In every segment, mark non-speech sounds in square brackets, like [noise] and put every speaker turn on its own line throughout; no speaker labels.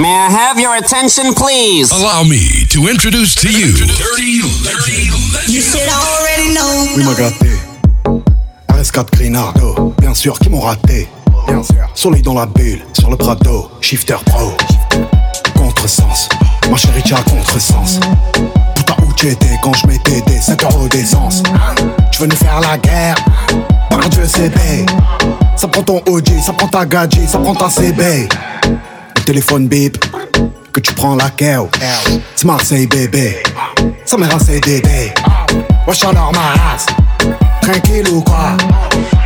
May I have your attention, please?
Allow me to introduce to you Dirty
You should already know.
Oui, m'a gâté. RS4 Grinardo, bien sûr, qui m'ont raté. Bien sûr. Soleil dans la bulle, sur le Prado, shifter pro. Contresens, ma chérie, tu as contresens. Putain, où tu étais quand je mettais des 5 euros d'essence? Tu veux nous faire la guerre? Par Dieu, c'est B. Ça prend ton OG, ça prend ta gadget, ça prend ta CB. Téléphone bip, que tu prends la KO. C'est Marseille, bébé. Ça mère un CDD. Wesh alors ma race Tranquille ou quoi?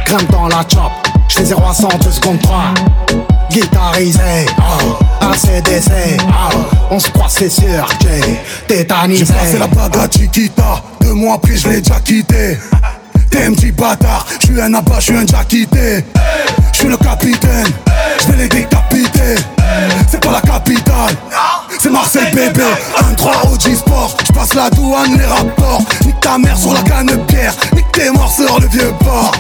Grimpe dans la chop. J'fais 0 à 100 2 secondes 3 Guitarisé oh. ACDC oh. On se croit c'est sûr que tétanisé.
J'ai passé la bague à Chiquita. Deux mois après je l'ai déjà quitté. T'es un petit bâtard, je suis un abat, je un déjà quitté Je suis le capitaine, je vais les décapiter C'est pas la capitale, c'est Marseille bébé 1-3 OG Sport, je passe la douane, les rapports Nique ta mère sur la canne pierre, nique tes morts sur le vieux port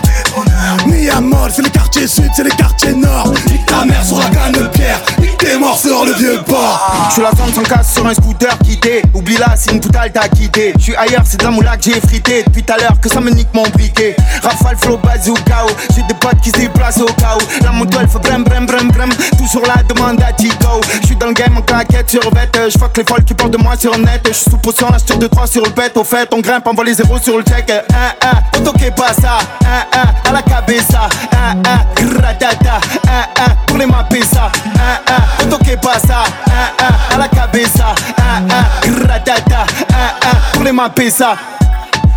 Miamol, c'est les quartiers sud, c'est les quartiers nord Nique ta mère sur la canne pierre, nique tes morts sur le vieux port
Je suis la zone sans casse sur un scooter quitté. Oublie la une toutale t'as quitté. Je suis ailleurs, c'est de la moula que j'ai frité. Depuis tout à l'heure que ça me nique mon briquet. Rafale, flow, bazooka. J'ai des potes qui se déplacent au où. La moto elle fait brem brem brem brem. Tout sur la demande à Tico. Je suis dans le game en claquette sur vête. Je fuck les folles qui parlent de moi sur net. Je suis sous potion, la sur 2-3 sur le pet. Au fait, on grimpe, on voit les zéros sur le check. Un, un, auto que. Un, un, à la cabeza. Un, un, gratata. Un, un, pour les mapper ça. Que à la cabeza. Un, un, gratata. Un, un, pour les mapper ça.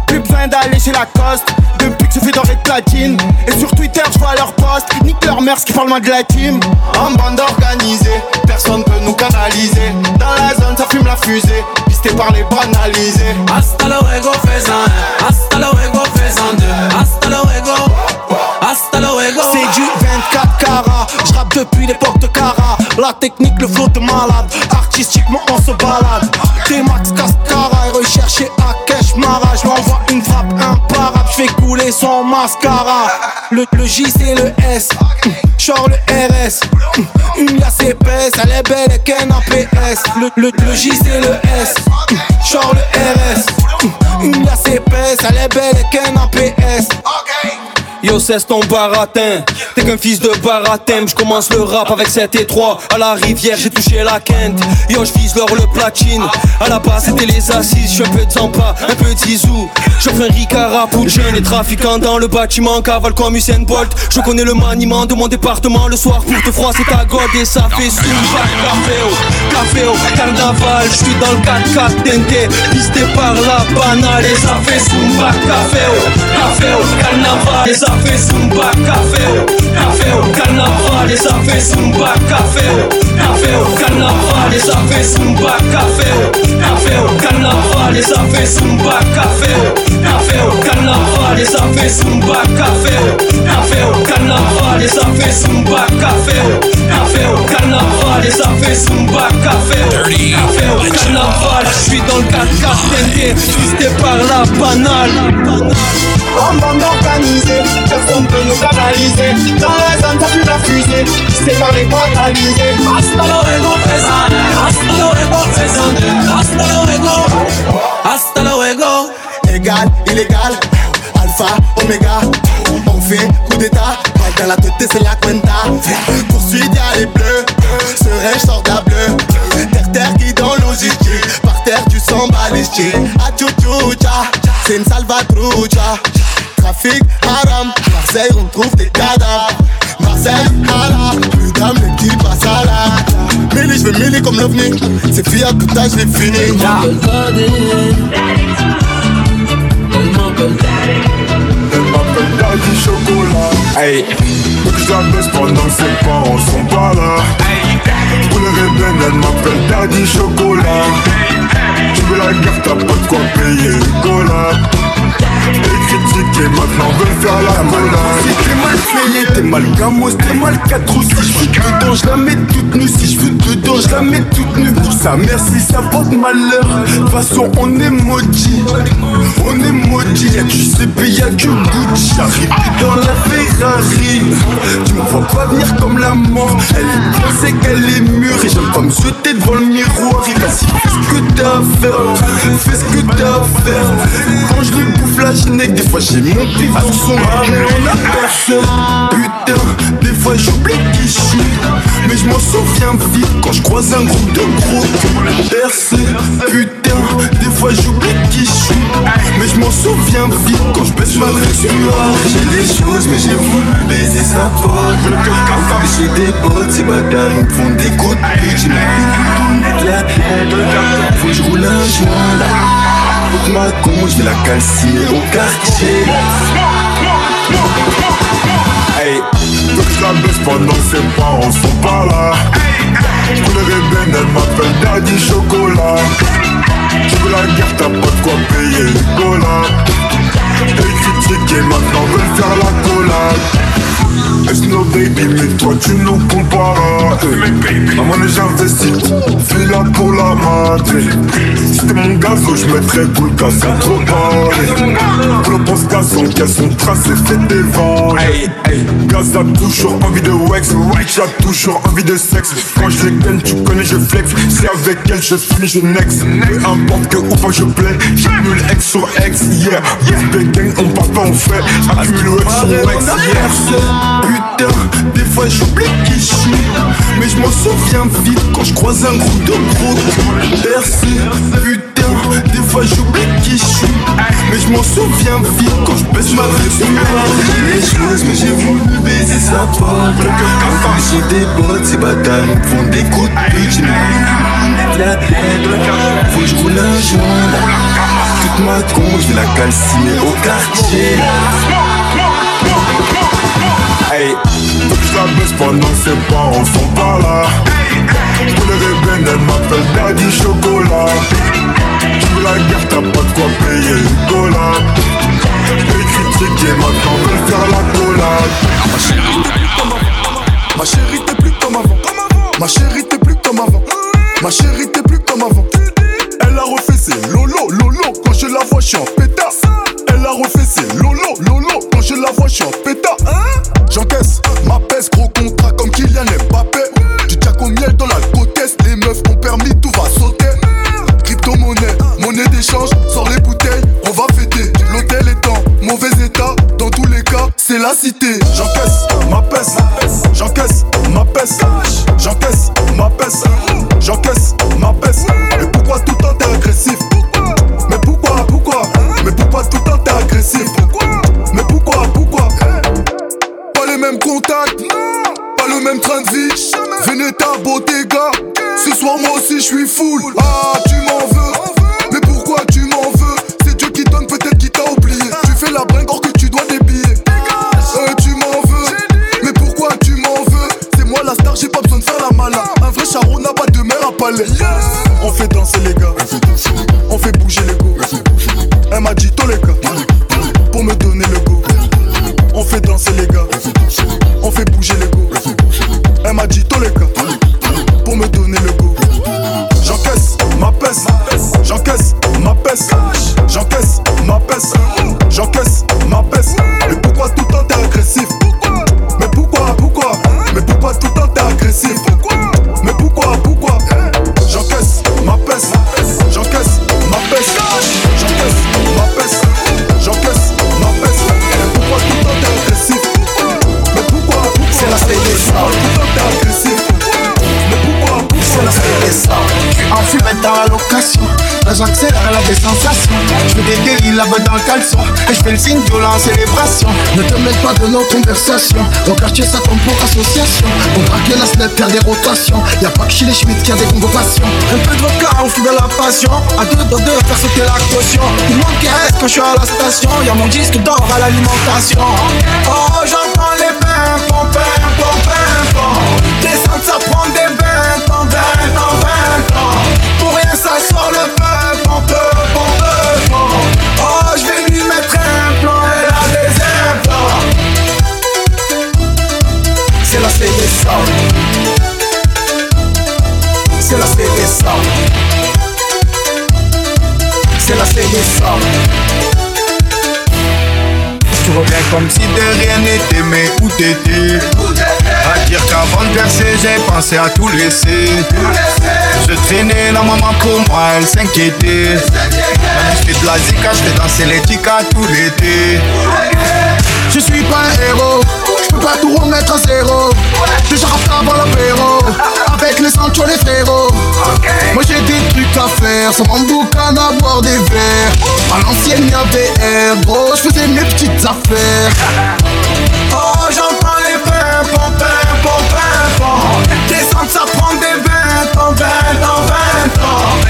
Plus besoin d'aller chez Lacoste Depuis fais doré de platine Et sur Twitter je vois leurs posts Nique leur mère ce qui parle moins de la team En bande organisée Personne peut nous canaliser Dans la zone ça fume la fusée Pisté par les banalisés
Hasta luego, faisan un. Hasta luego, faisan deux. Hasta luego. Hasta luego.
C'est du 24 carats Je rappe depuis l'époque de Cara La technique, le flow de malade. Artistiquement on se balade. T-Max Cascara Et recherché à Cash Mara Je lui envoie une frappe imparable. Je fais couler son mascara. Le, le J c'est le S. Genre le RS Une glace épaisse. Elle est belle et qu'un APS le, le, le J c'est le S. Genre le RS Une glace épaisse. Elle est belle et qu'un APS Yo cesse ton baratin. T'es qu'un fils de baratin. Je commence le rap avec 7 et 3 À la rivière j'ai touché la quinte. Yo je vise l'or le platine. À la base c'était les assises. Je un peu de Zampa, un peu de Zizou. J'offre un Ricard pour jeunes et trafiquants dans le bâtiment. Cavale comme Usain Bolt. Je connais le maniement de mon département. Le soir pour te froisser ta god Et ça fait Zumba Caféo, caféo, carnaval. Je suis dans le 4-4 tenté Pisté par la banale. Et ça fait Zumba Caféo, caféo, carnaval. Et ça fait Zumba Caféo, caféo, carnaval Et ça fait Zumba Caféo, caféo, carnaval Et ça fait Zumba Caféo, caféo, carnaval Et ça fait Zumba Caféo, caféo, carnaval Et ça fait Zumba Caféo, caféo, carnaval Et ça fait Zumba Caféo, caféo, carnaval Et ça fait Zumba Caféo,
Dirty.
Caféo, carnaval Je suis dans le 4 4 tenté, twisté par la banale en bande organisée, personne peut nous canaliser Dans la zone ça pue la fusée, c'est par les banalisés
Hasta luego, un. Hasta luego, deux. Hasta luego. Hasta luego.
Égal, illégal, alpha, oméga On fait coup d'état, balle dans la tête c'est la cuenta Poursuite y'a les bleus, serein je sens balistique Achuchucha, c'est une salvatrucha. Trafic haram, Marseille on trouve des cadavres. Marseille, hala, plus d'âme les petits passent à la Millie, je veux Millie comme l'ovni. C'est Fiat, tout âge, j'ai fini.
Elle m'appelle Daddy. Chocolat. Hey, que je la baisse pendant que ses parents sont pas là. Elle m'appelle Daddy Chocolat. Tu veux la carte, t'as pas de quoi payer le cola. Les critiqués maintenant veulent faire la molade.
T'es mal payé, t'es mal gamos, t'es mal 4 ou 6 Je dedans, je la mets toute nue Si je veux dedans, je la mets toute nue Pour ça, merci, ça porte malheur. De toute façon, on est maudit. On est maudit, y'a du CP, y'a que Gucci J'arrive dans la Ferrari. Tu me vois pas venir comme la mort. Elle pensait qu'elle est mûre Et j'aime pas
me jeter devant le miroir. A dit fais ce que t'as à faire Fais ce que t'as à faire. Quand je lui bouffe la ginec Des fois j'ai mon pif dans son arrêt On a personne Putain. Des fois j'oublie qui je suis Mais je m'en souviens vite Quand je croise un groupe de gros Percé Putain. Des fois j'oublie qui je suis Mais je m'en souviens vite Quand je baisse ma noire J'ai des choses mais j'ai voulu baiser sa pote Mais j'ai des potes Ces bâtards ils me font des de pute J'ai ma vie la tête Faut que je roule un joint ma con je vais la calciner au quartier.
Hey, que je la baisse pendant que ses parents sont pas là. Pour les rebelles, elle m'appelle Daddy Chocolat. Tu veux la guerre, t'as pas de quoi payer Nicolas Les critiques et maintenant veulent faire la collade baby, mais toi tu nous compares. Mais baby, maman déjà investi Villa pour la madre Si t'es mon gazo, je mettrais cool casse sans trop parler Pour le pense gazon, qui a son tracé fait des vents Hey, hey, Gaz a toujours envie de wax Right, a toujours envie de sexe. Quand je les gagne, tu connais, je flex. C'est avec elle, je finis, je next. Peu importe que ou pas je plais. J'accumule X sur X, yeah. Big gang, on part pas, on fait Accumule X sur X, yeah.
Putain, des fois j'oublie qui je suis. Mais je m'en souviens vite quand je croise un groupe de gros Percé, putain, des fois j'oublie qui je suis. Mais je m'en souviens vite quand je baisse ma veste J'ai des choses mais j'ai voulu baiser sa pote Mais j'ai des potes, ces bâtards me font des coups de pute. J'ai la tête, faut que je roule un joint Toute ma con, je la calciner au quartier.
Que la baisse pendant que ses parents sont pas là Pour les rebelles, elle m'appelle Daddy Chocolat. Tu veux la guerre, t'as pas de quoi payer Nicolas Les critiques et maintenant veulent faire la collade
Ma chérie t'es plus comme avant. Ma chérie t'es plus comme avant. Ma chérie t'es plus comme avant Elle a refait lolo lolo Quand je la vois je suis en pétard. Elle a refait lolo lolo Quand je la vois je suis en pétard. J'encaisse ma peste gros contrat comme Kylian Mbappé. Du jack au miel dans la côtesse Les meufs ont permis tout va sauter. Crypto-monnaie, monnaie d'échange Sors les bouteilles, on va fêter. L'hôtel est en mauvais état Dans tous les cas, c'est la cité. J'encaisse ma peste même train de vie Veneta, Bottega Ce soir moi aussi je suis full. Ah tu m'en veux
conversations Au quartier ça tombe pour association. On braque la snap, faire des rotations. Y'a pas que chez les Schmitt qu'il y a des convocations. Un peu de vodka, on fuit de la passion. À deux dans deux, faire sauter la caution. Monde qui reste quand je suis à la station. Y'a mon disque d'or à l'alimentation. Oh j'entends les pimpons, pimpons, pimpons Descendre ça prend des 20 C'est la CDSA C'est la CDSA tu reviens comme si de rien n'était, mais où t'étais?
À dire qu'avant de percer, j'ai pensé à tout laisser. Je traînais la maman pour moi, elle s'inquiétait. Je fais de la zika, je fais danser les tout l'été.
Je suis pas un héros, je peux pas tout remettre à zéro. Je chante avant l'opéro, avec les sancho les frérots. Moi j'ai des trucs à faire, sans prendre boucan à boire des verres. À l'ancienne y'avait air, gros, je faisais mes petites affaires.
Oh j'entends les pimpons, pimpons, pimpons Descendre ça prend des 20 en 20 en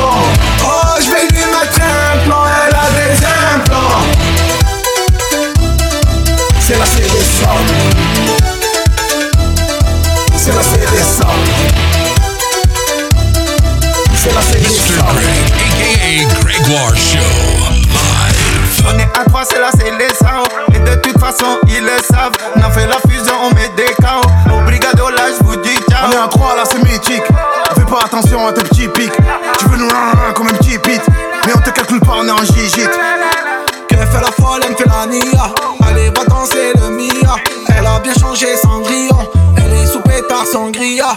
Oh, je vais lui mettre un plan, elle a des implants. C'est la série des C'est la série des C'est la série
des aka Gregoire Show.
On est à trois, c'est là, c'est. Et de toute façon, ils le savent. On a fait la fusion, on met des chaos. Obrigado, là, je vous dis ciao.
On est à trois, là, c'est mythique. Fais pas attention à tes petits pics. Tu veux nous comme un petit pit. Mais on te calcule pas, on est en gigite.
Qu'elle fait la folle, elle me fait la nia. Allez, va danser le Mia. Elle a bien changé Cendrillon. Elle est sous pétard
sangria.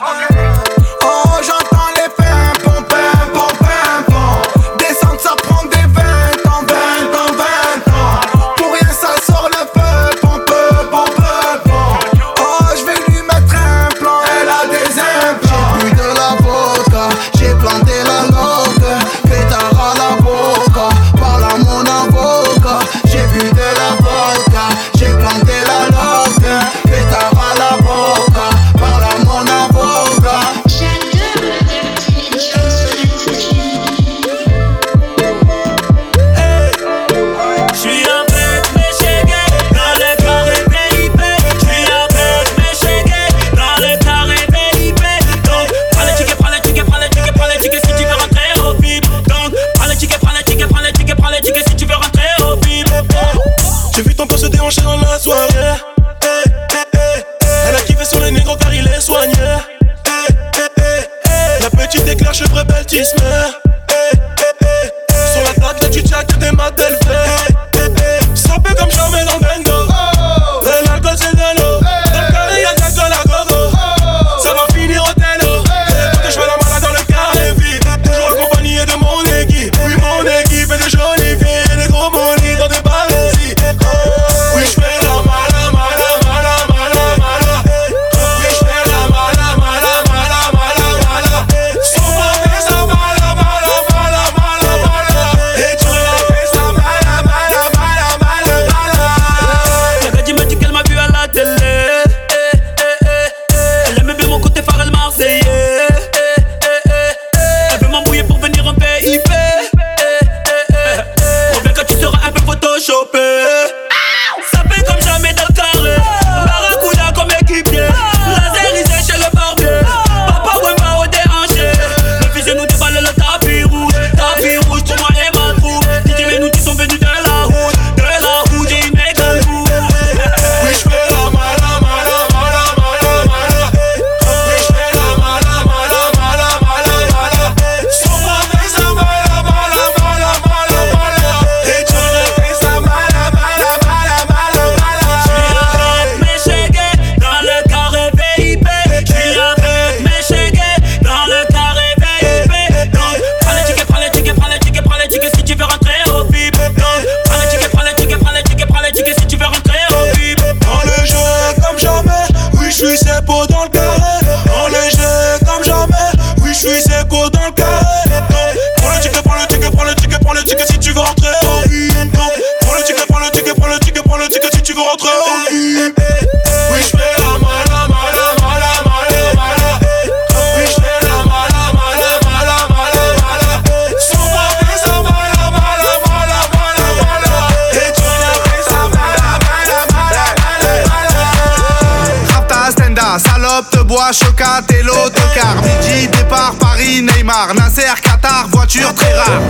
Nasser, Qatar, voiture très rare.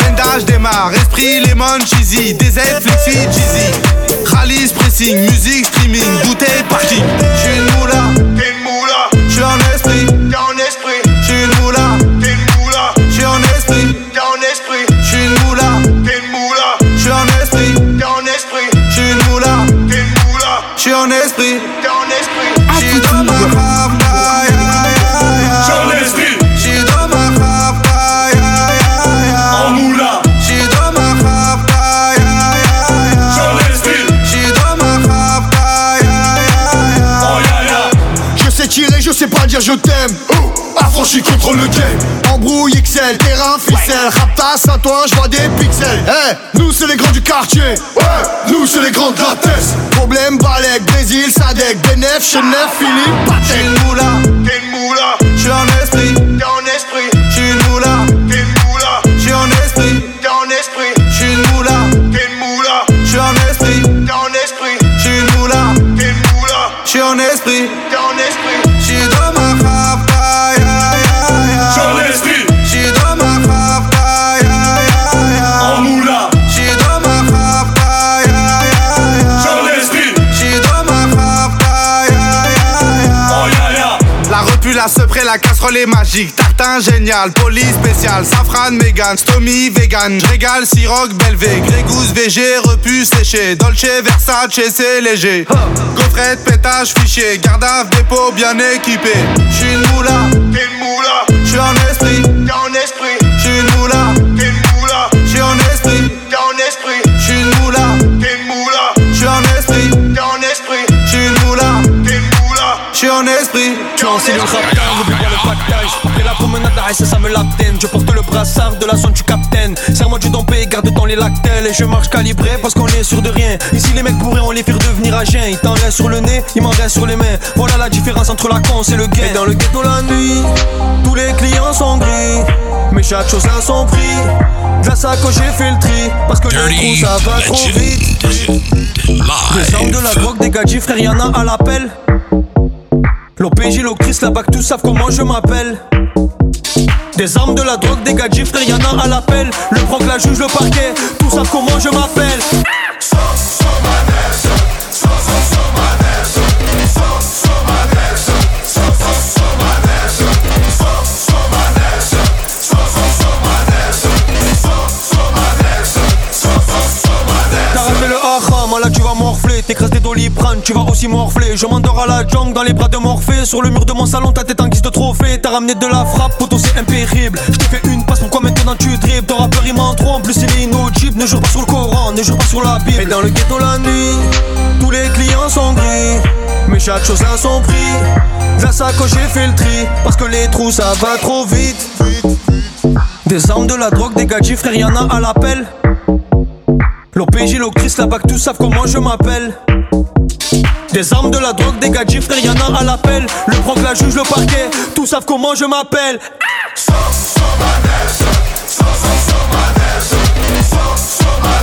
Bendage, démarre, esprit, lemon, cheesy, DZ, flexi, cheesy. Rallye, pressing, musique, streaming, bouteille, parking. J'suis une moula.
Dire je t'aime. Oh, affranchi contre le game. Embrouille XL, terrain ficelle. Raptas à toi, je vois des pixels. Eh, nous c'est les grands du quartier. Ouais, nous c'est les grands de la. Problème, Balek, Brésil, Sadek, Benef, Chenef, Philippe, Patek.
une moula,
T'es une moula,
j'suis la casserole est magique. Tartin génial, police spécial, safran, mégan, stomy, vegan. J'régale, siroc, belvé, grégousse, VG, repu, séché. Dolce, Versace, c'est léger. Gaufrette, pétage, fichier, garde à dépôt bien équipé. J'suis une moula,
T'es une moula,
j'suis en esprit.
t'es en esprit.
Sais le rapin, n'oublie pas le pactage. Après la promenade, la ça me l'abtène Je porte le brassard de la zone du capitaine Serre-moi du dompé, garde dans les lactelles Et je marche calibré parce qu'on est sûr de rien. Ici les mecs pourraient on les faire devenir agents. Il t'en reste sur le nez, il m'en sur les mains. Voilà la différence entre la con et le gain. Et dans le ghetto la nuit, tous les clients sont gris. Mais chaque chose a son prix De la sacoche j'ai fait le tri. Parce que le
Dirty
trou ça va trop vite. Des de la drogue, des gadgets, frère, y'en a à l'appel. L'OPJ, l'Octrice, la BAC, tous savent comment je m'appelle. Des armes de la drogue, des gadgets, frère, y'en a à l'appel. Le proc, la juge, le parquet, tous savent comment je m'appelle. T'écrases des doliprane, tu vas aussi morfler. Je m'endors à la jungle dans les bras de Morphée. Sur le mur de mon salon, ta tête en guise de trophée. T'as ramené de la frappe, poteau c'est impérible. Je t'ai fait une passe, pourquoi maintenant tu dribbles Ton rappeur il m'en en plus il est inaudible Ne jure pas sur le Coran, ne jure pas sur la Bible. Et dans le ghetto la nuit, tous les clients sont gris. Mais chaque chose a son prix. La sacoche j'ai fait le tri. Parce que les trous ça va trop vite. Des armes, de la drogue, des gadgets, frère y'en a à l'appel L'OPJ, l'Octrice, la BAC, tous savent comment je m'appelle. Des armes, de la drogue, des gadgets, frère, y'en a à l'appel. Le proc, la juge, le parquet, tous savent comment je m'appelle. Dans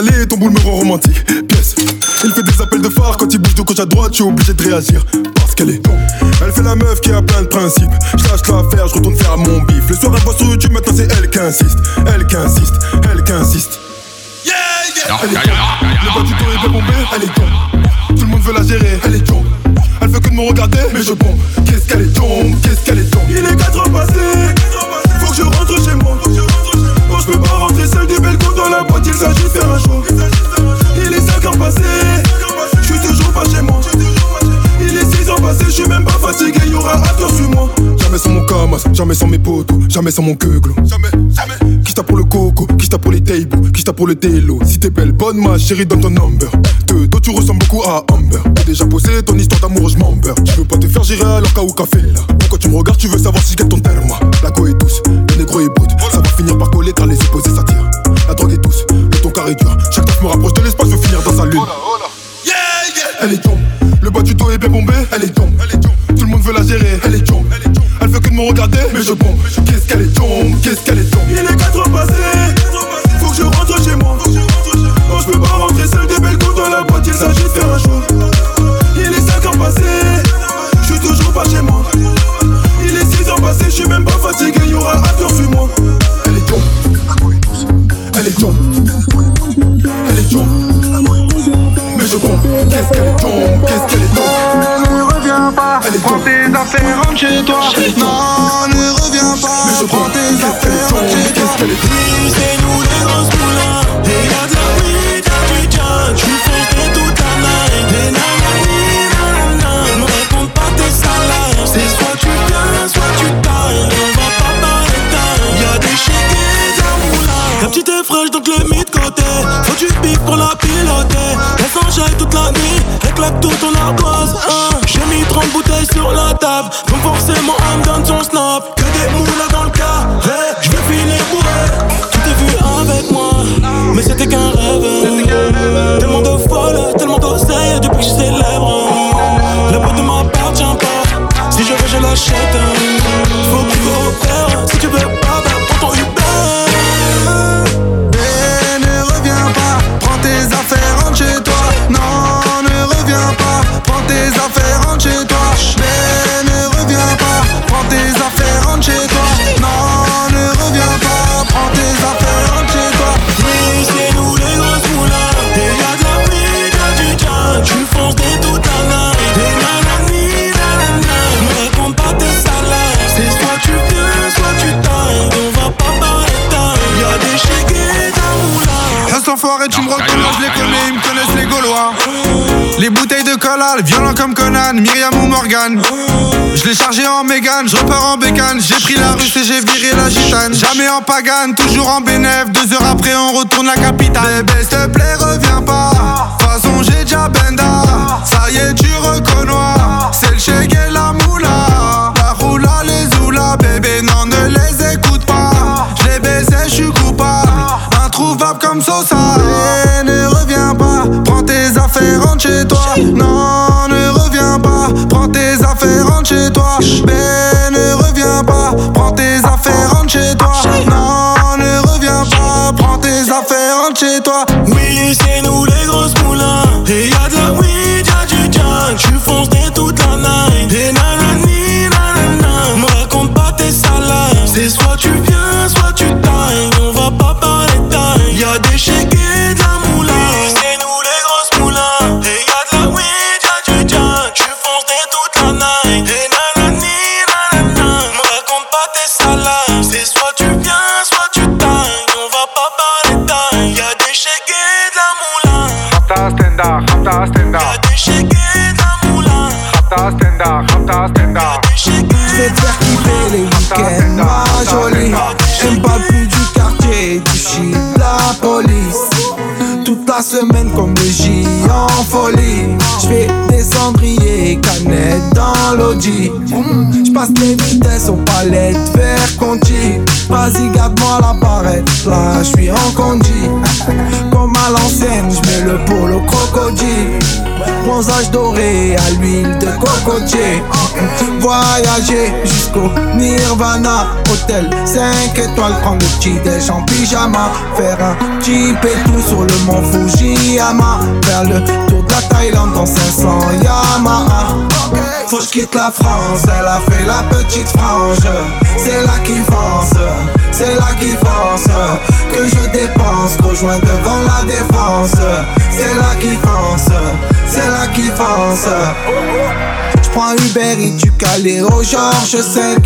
l'allée, ton boule me rend romantique. Pièce Il fait des appels de phare quand il bouge de gauche à droite Je suis obligé de réagir. Parce qu'elle est Elle fait la meuf qui a plein de principes. Je lâche l'affaire, je retourne faire mon bif. Le soir elle voit sur YouTube, maintenant c'est elle qui insiste. Elle qui insiste, elle qui insiste. Elle est. Le bas du dos est bien bombé, elle est tombe. Tout le monde veut la gérer, elle est tombe. Elle veut que de me regarder, mais je bombe. Qu'est-ce qu'elle est tombe, qu'est-ce qu'elle jamais sans mes potos, jamais sans mon queuglo. Jamais, jamais. Qui tape pour le coco, qui tape pour les tables, qui tape pour le télo. Si t'es belle, bonne ma chérie, donne ton number. De dos, tu ressembles beaucoup à Amber. T'as déjà posé ton histoire d'amour, je m'embeurre. Je veux pas te faire gérer alors qu'à ou café là. Pourquoi tu me regardes, tu veux savoir si je ton terme. La go est douce, le négro est brut. Ça va finir par coller car les opposés s'attirent. La drogue est douce, le ton carré dur. Chaque taf me rapproche de l'espace, veut finir dans sa lune. Elle est tombe, mais je bombe. Qu'est-ce qu'elle est tombe, qu'est-ce qu'elle est tombe. Il est 4 ans passé, faut que je rentre chez moi. Non, je peux pas rentrer seul des belles dans la boîte, il s'agit de faire un show. Il est 5 ans passé, je suis toujours pas chez moi. Il est 6 ans passé, je suis même pas fatigué, y aura
un sur
moi. Elle est tombe, elle est tombe, elle est tombe. Mais je bombe, qu'est-ce qu'elle est tombe, qu'est-ce qu'elle est
tombe. Ne reviens pas, prends tes affaires, rentre chez toi. Non. Chez toi.
Oui, c'est nous les grosses moulins. Et y'a de la weed, y'a du. Tu fonces toute la night. Et nanani, nanana. Me raconte pas tes salaires. C'est soit tu viens, soit tu tailles. On va pas parler taille. Y'a des chèques et de la moulin. La petite est fraîche donc le mis de côté. Faut du bif pour la piloter. Elle s'enjaille toute la nuit. Elle claque tout ton ardoise. hein. J'ai mis 30 bouteilles sur la table. Donc forcément, elle me donne son snap. Que des moulins Mais c'était qu'un rêve. Tellement de folle, tellement d'oseille depuis que je célèbre. Le bout ne m'appartient pas. Si je veux, je l'achète. Faut tu
violent comme Conan, Myriam ou Morgan. Je l'ai chargé en mégane, je repars en bécane. J'ai pris la russe et j'ai viré la gitane. Jamais en pagane, toujours en bénéf. Deux heures après, on retourne la capitale. Bébé, s'il te plaît, reviens pas. Façon, j'ai déjà benda. Ça y est, tu reconnais. C'est le chèque et la moula. La roula, les oula, bébé, non, ne les écoute pas. Je les baisais, je suis coupable. Introuvable comme Sosa. Non, ne reviens pas, prends tes affaires, rentre chez toi. Mais ne reviens pas, prends tes affaires, rentre chez toi. Non, ne reviens pas, prends tes affaires, rentre chez toi.
Oui, c'est nous les grosses moulins. Et y'a de la weed, y'a du. Tu fonces des toute la night. Et nanani, nanana. Me raconte pas tes salaires. C'est soit tu viens, soit tu tailles. On va pas parler taille. Y'a des
stenda, rapta stenda.
Je vais faire kiffer les week-ends, ma jolie. Je ne parle plus du quartier, du shit, la police. Toute la semaine comme le J en folie. Je fais des cendriers, canettes dans l'audi. Je passe les vitesses aux palettes, vers Conti. Vas-y, garde-moi la barrette, là je suis en condi. Comme à l'ancienne, je mets le polo crocodile. Bronzage doré à l'huile de cocotier. Voyager jusqu'au Nirvana. Hôtel 5 étoiles, prendre le petit déj en pyjama. Faire un et tout sur le mont Fujiyama. Faire le tour de la Thaïlande dans 500 Yamaha. Faut que je quitte la France, elle a fait la petite frange. C'est là qui fonce, c'est là qui fonce. Que je dépense, rejoins devant la défense. C'est là qui fonce, c'est là qui fonce. J'prends un Uber et du Calais au Georges 5.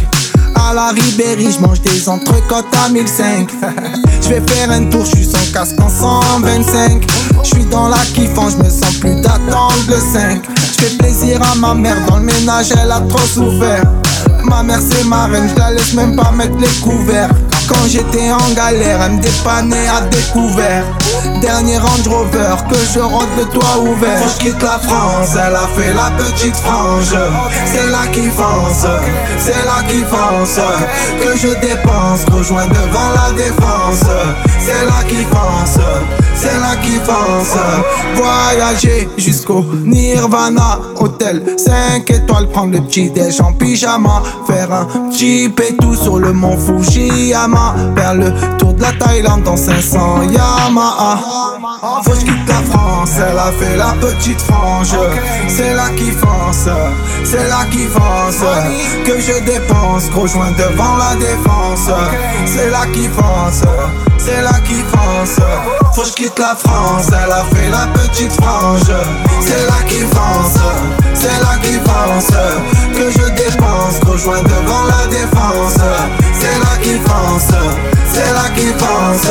À la Ribéry, j'mange des entrecôtes à 1005. [laughs] J'vais faire un tour, j'suis sans casque en 125. J'suis dans la kiffant, j'me sens plus d'attendre le 5. J'fais plaisir à ma mère, dans le ménage elle a trop souffert. Ma mère c'est ma reine, j'la laisse même pas mettre les couverts. Quand j'étais en galère, elle me dépannait à découvert. Dernier Range Rover, que je rentre le toit ouvert. Quand je quitte la France, elle a fait la petite frange. C'est là qui fonce, c'est là qui fonce. Que je dépense, rejoins devant la défense. C'est là qui fonce, c'est là qui fonce. Voyager jusqu'au Nirvana, hôtel 5 étoiles, prendre le petit déj en pyjama. Faire un jeep et tout sur le mont Fujiyama. Faire le tour de la Thaïlande dans 500 Yamaha. Faut que je quitte la France, elle a fait la petite frange. C'est là qui fonce, c'est là qui fonce. Que je dépense, rejoins devant la défense. C'est là qui fonce, c'est là qui fonce. Faut que quitte la France, elle a fait la petite frange. C'est là qui fonce,
c'est là qui pense Que je dépense, rejoins devant la défense C'est là qui pense, c'est là qui pense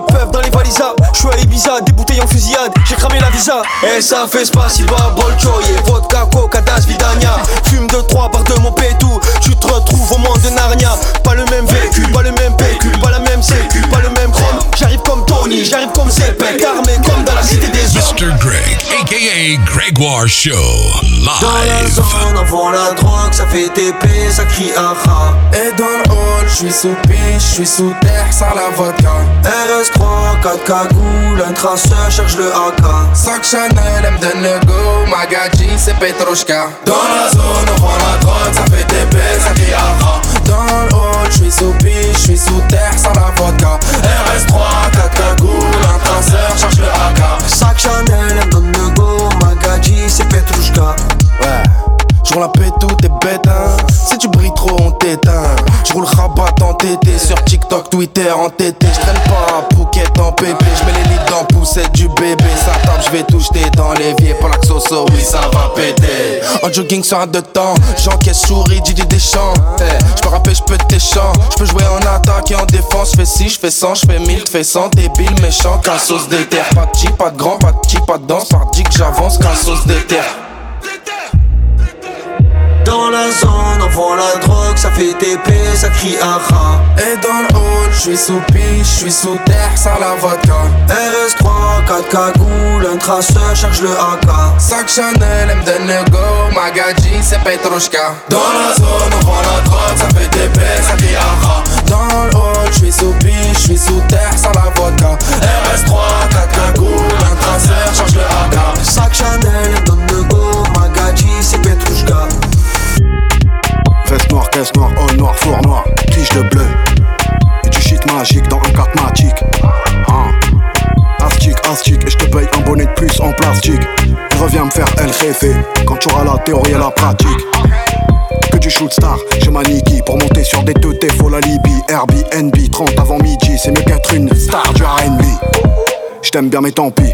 peuf dans les valisas. J'suis à Ibiza, des bouteilles en fusillade, j'ai cramé la visa. Et ça fait spasiba, bolchoye, vodka, coca, das, vidania.
Aka Gregoire Show,
Dans la
live.
zone, on vend la drogue, ça fait TP, ça crie aha.
Et dans le hall, j'suis sous piche, j'suis sous terre, sans la vodka.
RS3, 4 cagoules, un traceur cherche le AK.
Sac Chanel, elle me donne le go, Magadji, c'est Petrushka. Dans la zone, on prend la drogue, ça fait baisses, ça qui arra. Dans le hall, j'suis sous piche, j'suis sous terre, sans la vodka. RS3, 4 cagoules, un traceur, charge le AK.
Sac Chanel,
Ouais, j'roule la pète tout t'es bête hein. Si tu brilles trop on t'éteint. J'roule rabat en tété Sur TikTok, Twitter en tété. J'traîne pas à Phuket en pépé. J'mets les lits dans poussette du bébé. Ça tape, j'vais tout jeter dans l'évier. Pour la xoxo, oui ça va péter. En jogging sur un de temps J'encaisse souris, Didi Deschamps. Hey, J'peux rapper, j'peux tes chants J'peux jouer en attaque et en défense. J'fais 6, j'fais 100, j'fais 1000, j'fais 100 Débile, méchant, qu'un sauce d'éther Pas de pas de grand, pas de pas de danse. Par dit que j'avance, qu'un sauce d'éther
Dans la zone, on vend la drogue, ça fait TP, ça crie aha.
Et dans le hall, j'suis sous piche, j'suis sous terre, sans la vodka.
RS3, 4 cagoules, un traceur cherche le AK.
Sac Chanel, elle me donne le go, Magadji, c'est Petrushka. Dans la zone, on vend la drogue, ça fait baisses, ça qui arra. Dans le hall, j'suis sous piche, j'suis sous terre, sans la vodka. RS3, 4 cagoules, un traceur, charge le AK.
Sac Chanel, donne
caisse noire, haut noir, four noir, tige de bleu. Et du shit magique dans un catmatique. Hein. Astic, astic, et je te paye un bonnet de plus en plastique. Reviens me faire El quand tu auras la théorie et la pratique. Que du shoot star, j'ai ma Niki pour monter sur des teutés, faut la Libye. Airbnb, 30 avant midi, c'est mieux qu'être une star du RB. J't'aime bien, mais tant pis.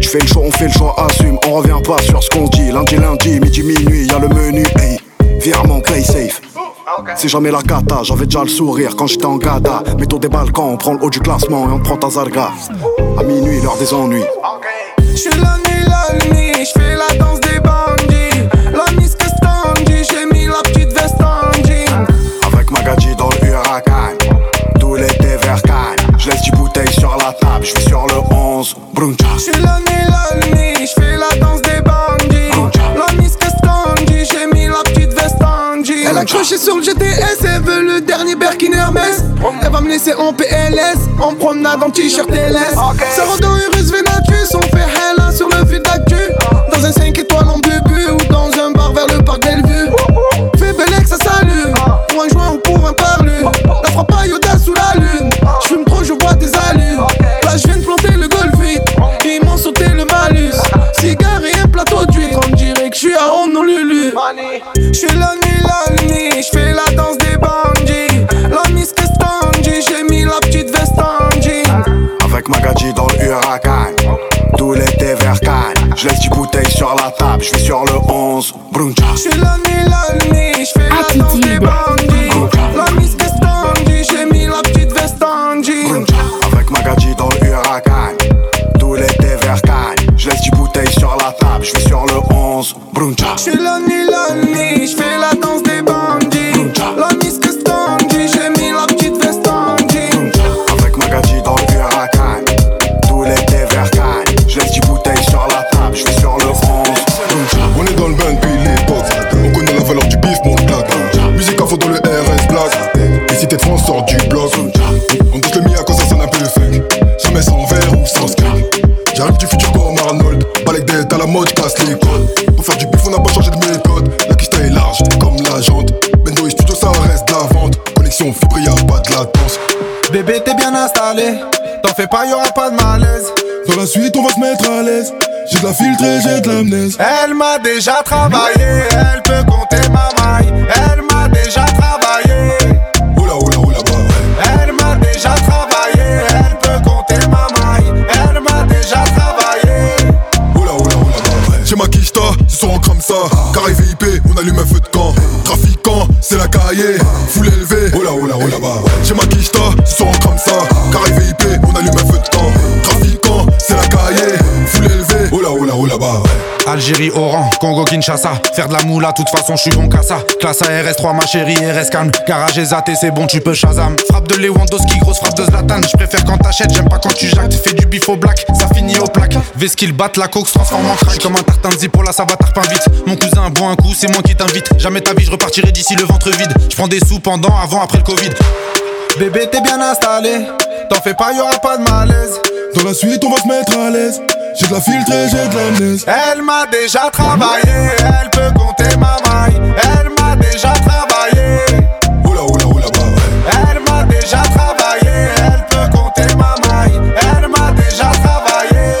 Tu fais le choix, on fait le choix, assume. On revient pas sur ce qu'on dit. Lundi, lundi, midi, minuit, y'a le menu. Hey, virement, play safe. C'est jamais la cata, j'avais déjà le sourire quand j'étais en gada. Métaux des balcons, on prend le haut du classement et on prend ta zarga. À minuit, l'heure des ennuis.
J'suis la nuit, la nuit, j'fais la danse des bandits. La miss que standy, j'ai mis la petite veste en jean.
Avec Magadji dans le huracan. Tout l'été vers Cannes. J'laisse du bouteille sur la table, j'suis sur le 11. Bruncha.
J'suis la nuit, la nuit, accroché sur le GTS, elle veut le dernier Birkin Hermès. Elle va me laisser en PLS, en promenade en t-shirt LS. Ça rend dans Urus Venatus, on fait hella sur le fil d'actu. Dans un 5 étoiles en bubu ou dans un bar vers le parc Bellevue. Fais Belek, ça salue. Pour un joint ou pour un parlu. La frappe à Yoda Honolulu. J'suis la nuit, la nuit. J'fais la danse des bandits. La miss que. J'ai mis la petite veste en jean.
Avec Magadji dans le huracan. Tout l'été vers Cannes. J'laisse du bouteille sur la table, j'vais sur le 11. Bruncha.
J'suis la nuit, la nuit. J'fais la danse des bandits.
Table, j'vais sur le 11. Bruncha.
J'fais la nuit, la nuit, j'fais la danse Pour faire
du bif, on n'a pas changé de méthode. La kista est large, comme la jante. Bendo et
studio, ça reste la vente. Connexion fibre, y'a pas de latence. Bébé, t'es bien
installé. T'en fais pas, y'aura pas de malaise.
Dans la suite, on va se mettre à l'aise. J'ai de la filtrée, j'ai de l'amnèse.
Elle m'a déjà travaillé, elle peut compter ma maille. Elle m'a déjà travaillé.
Ce soir on crame ça. Carré VIP, on allume un feu de camp. Trafiquant, c'est la cahier. Foule élevée. Oula, oula, oula, bah J'ai ma quicheta, ce soir on crame ça. Carré VIP, on allume un feu de camp.
Algérie, Oran, Congo, Kinshasa. Faire de la moula, toute façon, je suis bon qu'à ça. Classe ARS3, ma chérie, RS calme. Garage et zaté, c'est bon, tu peux Shazam. Frappe de Lewandowski, grosse frappe de Zlatan. Je préfère quand t'achètes, j'aime pas quand tu jactes. Fais du bif au black, ça finit au plaque. Vesquille batte, la coke se transforme en crack. Comme un tartin de pour la ça va tarpin vite. Mon cousin boit un coup, c'est moi qui t'invite. Jamais ta vie, je repartirai d'ici le ventre vide. Je prends des sous pendant, avant, après le Covid. Bébé, t'es bien installé. T'en fais pas, y'aura pas de malaise.
Dans la suite, on va se mettre à l'aise. J'ai de la filtrée, j'ai de l'amnèse.
Elle m'a déjà travaillé, elle peut compter ma maille. Elle m'a déjà travaillé.
Oula, oula, oula, bah
Elle m'a déjà travaillé, elle peut compter ma maille. Elle m'a déjà travaillé.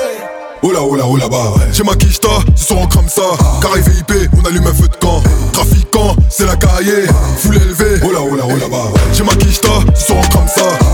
Oula, oula, oula, bah J'ai ma quicheta, ce soir crame ça. Carré VIP, on allume un feu de camp. Trafiquant, c'est la cahier. Foule élevée. Oula, oula, oula, bah J'ai ma quicheta, ce soir crame ça.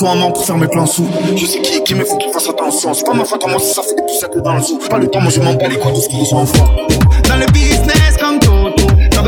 Toi, maman, pour faire mes plans sous. Je sais qui, qui, mais faut qu'il fasse attention. C'est pas ma faute, moi, si ça fait des poussettes dans le zoo. Pas le temps, moi, je m'en bats les couilles de ce qu'ils sont forts. Dans le business comme Toto, ça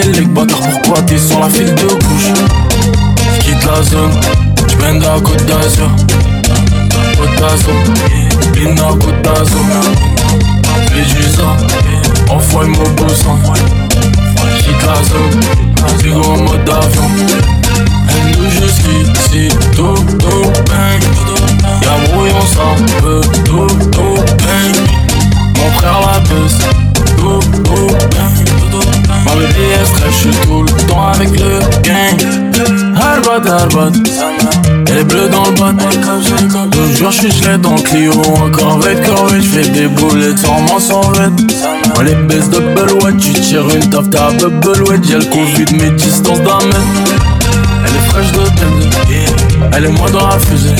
les bâtards
Pourquoi t'es sur la file de couche J'quitte la zone J'bende à Côte d'Azur. Côte d'Azur Lina Côte d'Azur. Les Jusa Envoie Envoie mon boussin Quitte la zone Bigo en mode avion. Elle nous jusqu'ici Tout, tout, bang. Y'a brouillon ça peut Tout, tout, bang. Mon frère la baisse j'suis tout le temps avec le gang. Harbat, harbat Elle est bleue dans le bas L'autre jour j'suis gelé dans le Clio En corvette, corvette. J'fais des boulettes sans m'en sauvette. Moi les baisses de Belouette Tu tires une taf, t'as Belouette. Y'a le Covid, mes distances d'un mètre Elle est fraîche de tête Elle est moi dans la fusée.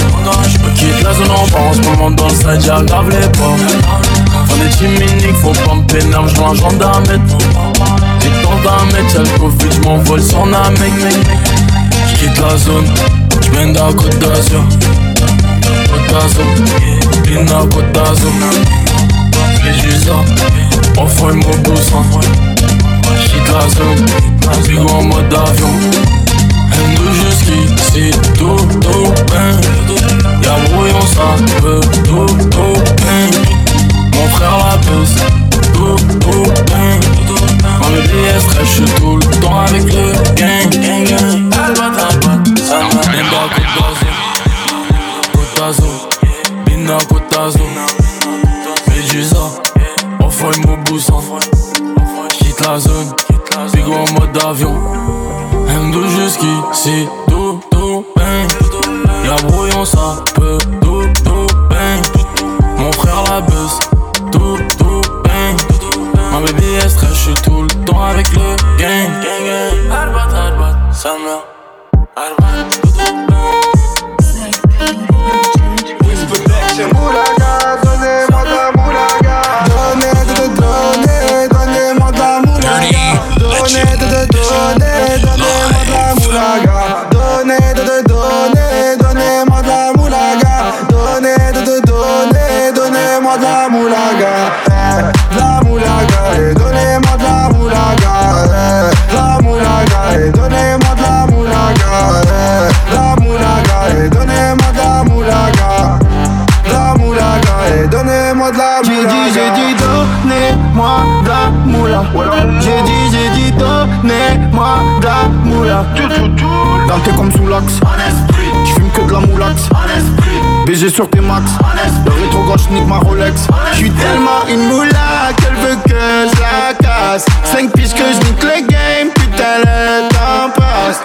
J'me quitte la zone en bas En ce moment dans le side, j'aggrave les portes On est chiminique, faut me pénal J'dois un gendarme j'ai tant d'un mec, le Covid, j'm'envole sur un mec, J'quitte la zone, j'mène à Côte d'Azur. Côte d'Azur, Pina Côte d'Azur. J'fais juste ça, enfoy mon boussin J'quitte la zone, Bigo en mode avion. M2 jusqu'ici, tout, tout, ben Y'a brouillon, ça peut, tout, tout, ben Mon frère la peste, tout, tout, stress, j'suis tout le temps avec le gang, gang, gang. Albat, albat, Bina Médusa, enfoy Quitte la zone, Bigo en mode avion. M2 jusqu'ici, tout, bang. Y'a brouillon, ça peut, tout, bang. Mon frère la buzz, arbat, ça meurt
Moulaga, donnez-moi de la moulaga Donnez, de, de, donnez, donnez-moi de la moulaga Donnez, de, la Dalté comme sous l'axe. J'fume que de la moulax BG sur tes max. Le rétro gauche nique ma Rolex. J'suis tellement une moula qu'elle veut que je la casse. 5 piges que je nique le game Putain le temps passe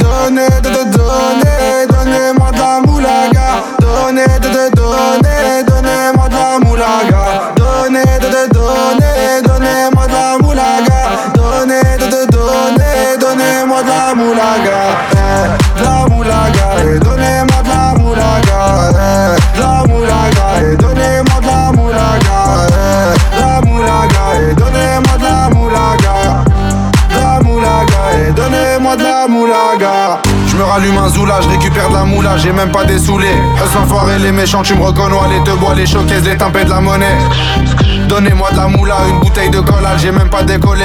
Donnez, de, de, donnez, donnez-moi de la moulaga. Donnez, de, de, donnez, donnez-moi de la moulaga. Donnez, de, de, donnez, de
rallume un zoula, je récupère de la moula, j'ai même pas des saoulés. Eux enfoirés, les méchants, tu me reconnais, les deux bois, les showcases, les tempêtes de la monnaie. Donnez-moi de la moula, une bouteille de collage, j'ai même pas décollé.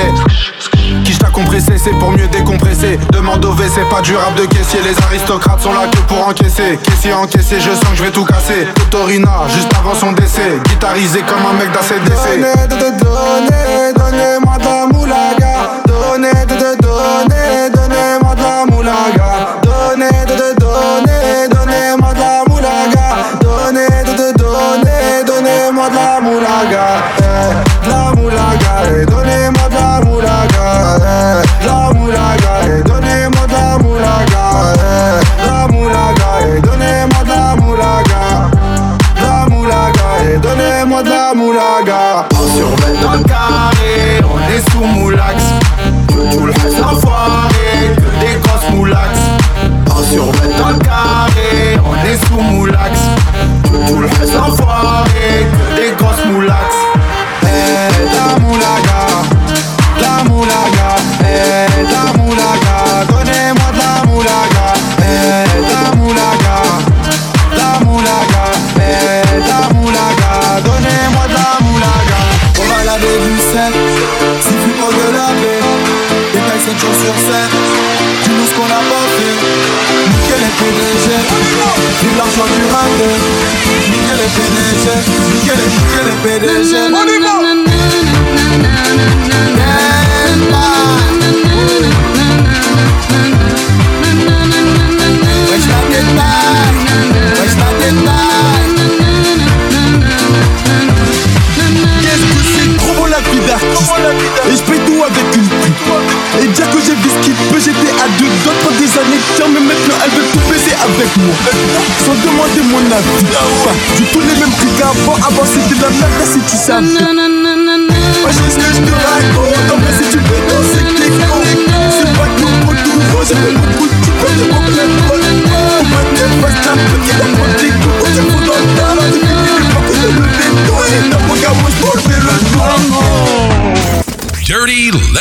Qui t'a compressé, c'est pour mieux décompresser. Demande au WC, pas du rap de caissier. Les aristocrates sont là que pour encaisser. Caissier encaissé, je sens que je vais tout casser. Torina, juste avant son décès. Guitarisé comme un mec d'ACDC.
Donnez, donnez, donnez-moi de la moulaga Donnez, donnez,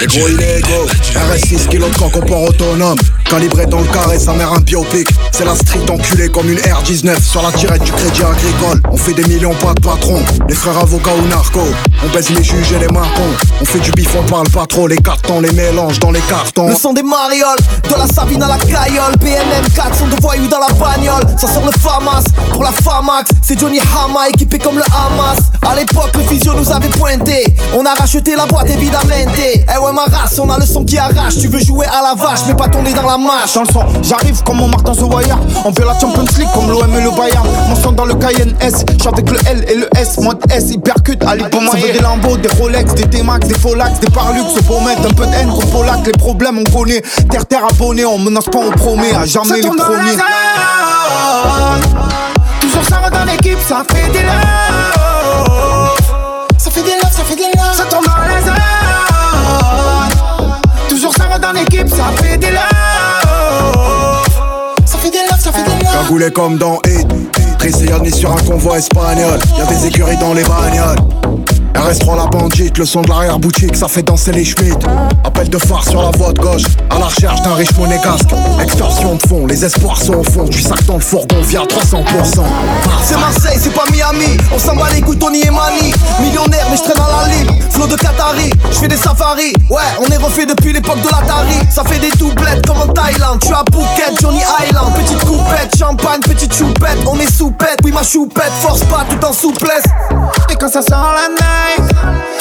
Gros illégaux, RS6 kilos de coq au port autonome Calibré dans le carré, sa mère un biopic. C'est la street enculée comme une R19 Sur la tirette du crédit agricole On fait des millions, pas de patron. Les frères avocats ou narcos On baisse les juges et les marcons. On fait du bif, on parle pas trop. Les cartons, les mélanges dans les cartons.
Le son des marioles, de la Sabine à la caillole. PNM 4 sont de voyous dans la bagnole. Ça sort le FAMAS, pour la FAMAX C'est Johnny Hama équipé comme le Hamas. À l'époque le physio nous avait pointé On a racheté la boîte évidemment. Eh ouais ma race, on a le son qui arrache. Tu veux jouer à la vache mais pas tourner dans la mâche
Dans le son, j'arrive comme mon Martin Zouaya On veut la Champions League comme l'OM et le Bayern. Mon son dans le Cayenne S, je avec le L et le S. Mode S, hypercute, allez pour moi des Lambo, des Rolex, des D-Max, des Folax, des Parlux. Pour mettre un peu de haine contre Polac, les problèmes on connaît. Terre terre abonné, on menace pas, on promet À jamais les
tombe dans la
premiers.
Toujours ça va dans l'équipe, ça fait des love. Ça fait des love, ça fait des love. Ça tombe
Cagoulé comme dans Hit Tricéani sur un convoi espagnol. Y'a des écuries dans les bagnoles RS3 la bandite, le son de l'arrière-boutique, ça fait danser les schmitt Appel de phare sur la voie de gauche, à la recherche d'un riche monégasque Extorsion de fond, les espoirs sont au fond Du sac dans le fourgon, via 300%
C'est Marseille, c'est pas Miami. On s'en bat les couilles, Tony et Mani. Millionnaire, mais je traîne dans la libre. Flow de Qatari, je fais des safaris. Ouais, on est refait depuis l'époque de l'Atari. Ça fait des doublettes comme en Thaïlande. Tu as Phuket, Johnny Island. Petite coupette, champagne, petite choupette. On est soupette, oui, ma choupette. Force pas tout en souplesse.
Et quand ça sent la night,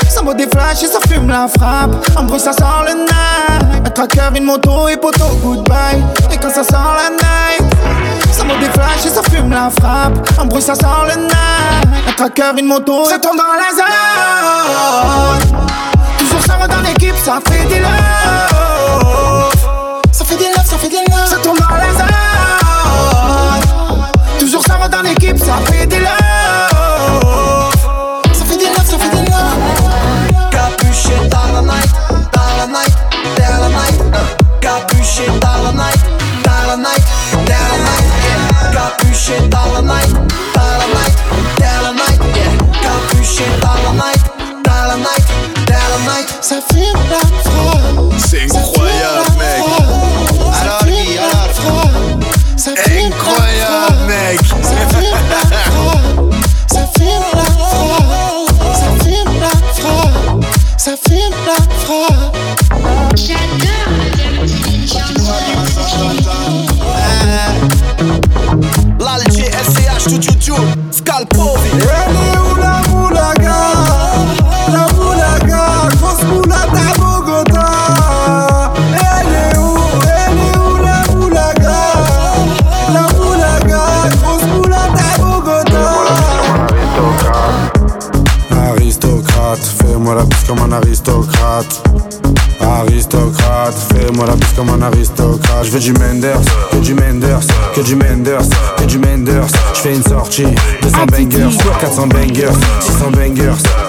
ça vaut des flashs et ça fume la frappe. En bruit, ça sent le night. Un tracker, une moto et poteau, goodbye. Et quand ça sent la night, ça vaut des flashs et ça fume la frappe. En bruit, ça sent le night. Un tracker, une moto, ça tombe dans la zone. Toujours ça va dans l'équipe, ça fait des love. Ça fait des love, ça fait des love. Ça tombe dans la
fais-moi la bise comme un aristocrate. Je veux du Menders, que du Menders, que du Menders, que du Menders. Je fais une sortie, 200 bangers, 400 bangers, 600 bangers.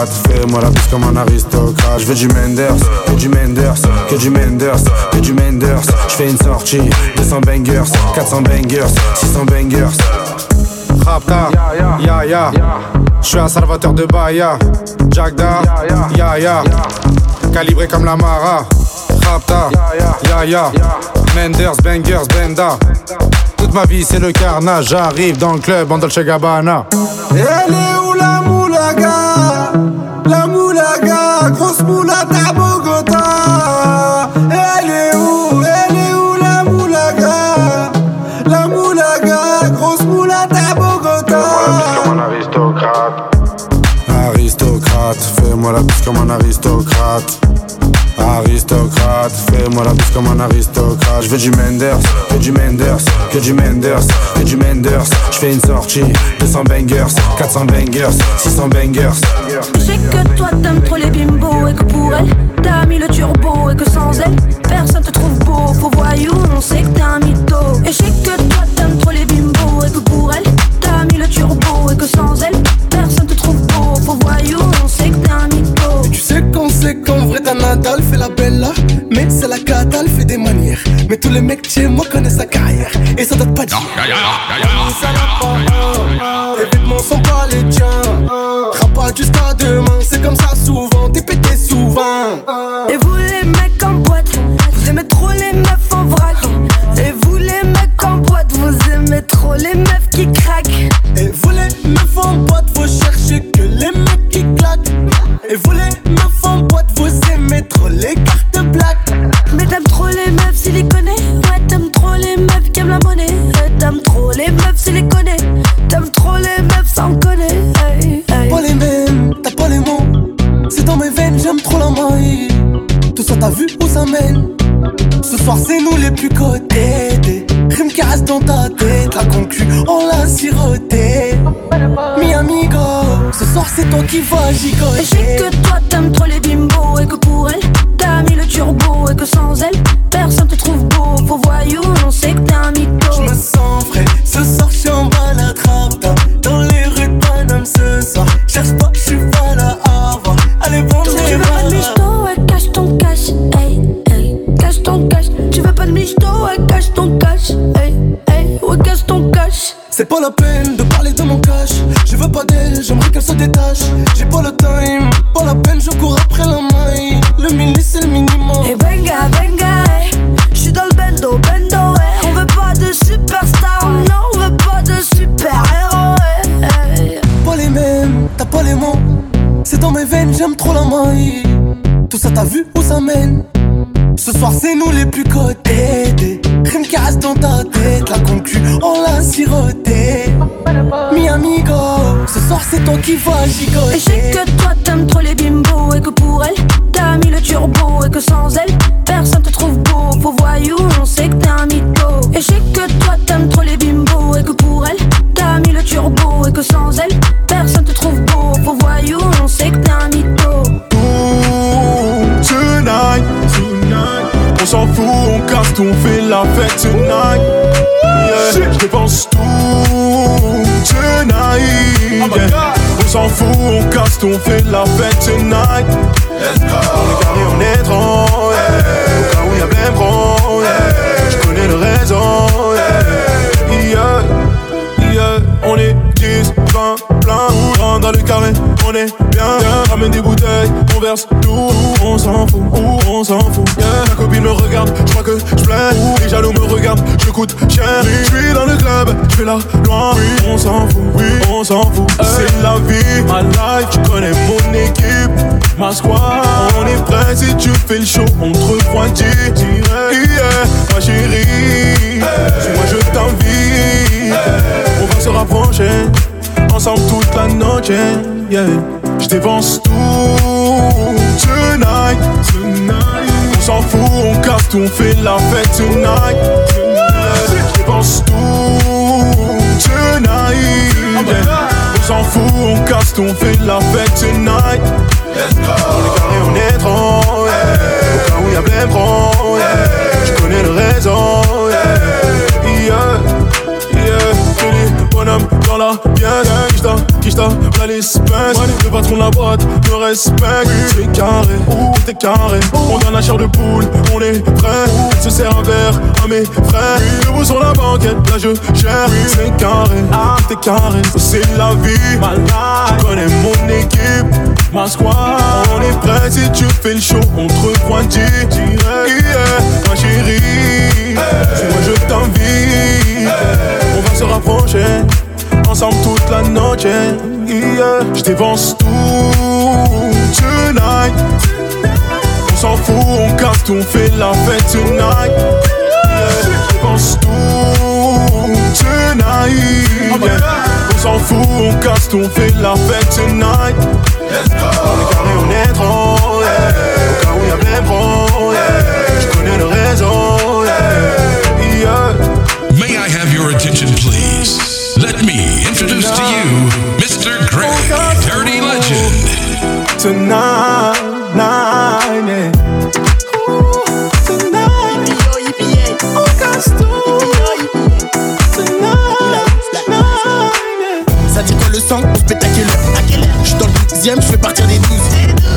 Aristocrate, fais-moi la bise comme un aristocrate. Je veux du Menders, que du Menders, que du Menders, que du Menders. Je fais une sortie, 200 bangers, 400 bangers, 600 bangers. Rapta, ya ya, je suis un salvateur de Bahia. Jagda, ya ya, calibré comme la Mara. Rapta, ya ya, Menders, bangers, benda. Tout
toute ma vie c'est le carnage. J'arrive dans le club en Dolce Gabbana.
Et elle est
fais-moi la bise comme un aristocrate. Aristocrate, fais-moi la bise comme un aristocrate. Je veux du Menders, que du Menders, que du Menders, que du Menders. Je fais une sortie, 200 bangers, 400 bangers, 600 bangers.
Je sais que toi t'aimes trop les bimbos et que pour elle t'as mis le turbo et que sans elle personne te trouve beau. Faux voyou, on sait que t'es un mytho. Et je sais que toi t'aimes trop les bimbos et que pour elle
ta Nadal fait la belle là Mais c'est la cata, elle fait des manières. Mais tous les mecs chez moi connaissent sa carrière. Et ça date pas de Ça n'a pas Tes vêtements sont pas les tiens. Rap pas jusqu'à demain C'est comme ça souvent, t'es pété souvent.
Et vous les mecs en boîte, vous aimez trop les meufs en vrac. Et vous les mecs en boîte, vous aimez trop les meufs qui craquent.
Et vous les meufs en boîte, vous cherchez soir c'est toi
s'en fout, on casse tout, on fait la fête tonight. On est carré, on est trop, yeah. Au cas où y'a plein pro, yeah. Je connais le raison, yeah. Yeah, yeah. On est 10, 20, plein, rentre dans le carré, on est. Ramène des bouteilles, on verse tout, on s'en fout, on s'en fout. Yeah. Ma copine me regarde, je crois que je plais. Les jaloux me regardent, je coûte cher. Je suis dans le club, je fais la loin. On s'en fout, oui, on s'en fout. C'est la vie, ma life, tu connais mon équipe, ma squad. On est prêt si tu fais le show, on te refroidit. Yeah, ma chérie, moi je t'invite. On va se rapprocher, ensemble toute la nuit. Yeah. Je dépense tout tonight. On s'en fout, on casse tout, on fait la fête tonight. Je dépense tout tonight. On s'en fout, on casse tout, on fait la fête tonight. On est carré, on est trop. yeah. Au cas où y'a plein pro. yeah. Je connais le raison. Yeah. Yeah. Yeah. Fini, bonhomme dans la pièce. La l'espèce. Le patron de la boîte me respecte. C'est carré, tout est carré. On donne la chair de poule, on est prêt. Elle se sert un verre à mes frères. Debout sur la banquette, là je gère. C'est carré, tout est carré. C'est la vie, ma life. Tu connais mon équipe, ma squad. On est prêt si tu fais le show, on te refroidit. Yeah, ma chérie. Moi je t'invite, on va se rapprocher ensemble toute la noche. Yeah. Je dépense tout tonight. On s'en fout, on casse tout, on fait la fête tonight. Yeah. Je dépense tout tonight. On s'en fout, on casse tout, on fait la fête tonight. On est carré, on est trop,
Legend.
Tonight, night, yeah.
Ça dit quoi le sang On se pète à quelle heure Je suis dans le dixième, je fais partir des douze.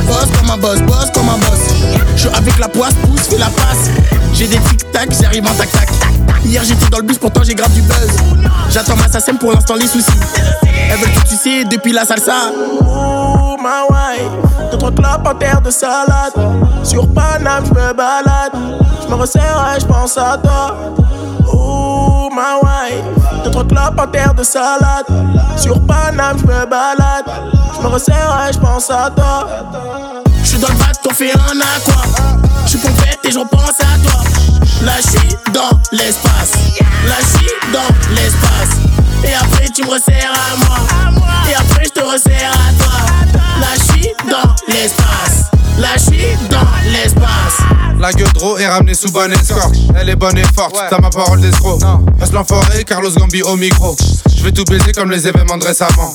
Boss comme un boss, boss comme un boss. Je avec la poisse, pousse, fais la passe. J'ai des tic-tac, j'arrive en tac-tac. Hier j'étais dans le bus, pourtant j'ai grave du buzz. J'attends ma sassem pour l'instant les soucis Elles veulent tout sucer depuis la salsa
Oh ma wife, deux trois clopes en terre de salade. Sur Paname, je me balade. Je me resserre et je pense à toi. Oh ma wife, deux trois clopes en terre de salade. Sur Paname, je me balade. Je me resserre et je pense à toi.
Je suis dans le bac, t'en fais un aqua Je suis pompette et je repense à toi suis dans l'espace suis dans l'espace Et après tu me resserres à moi. Et après je te resserre à toi. Là je dans l'espace Je suis dans l'espace
La gueudreau est ramenée sous bonne escorte. Elle est bonne et forte, t'as ma parole d'escroc. Reste l'enfoiré, Carlos Gambi au micro. Je vais tout baiser comme les événements de récemment.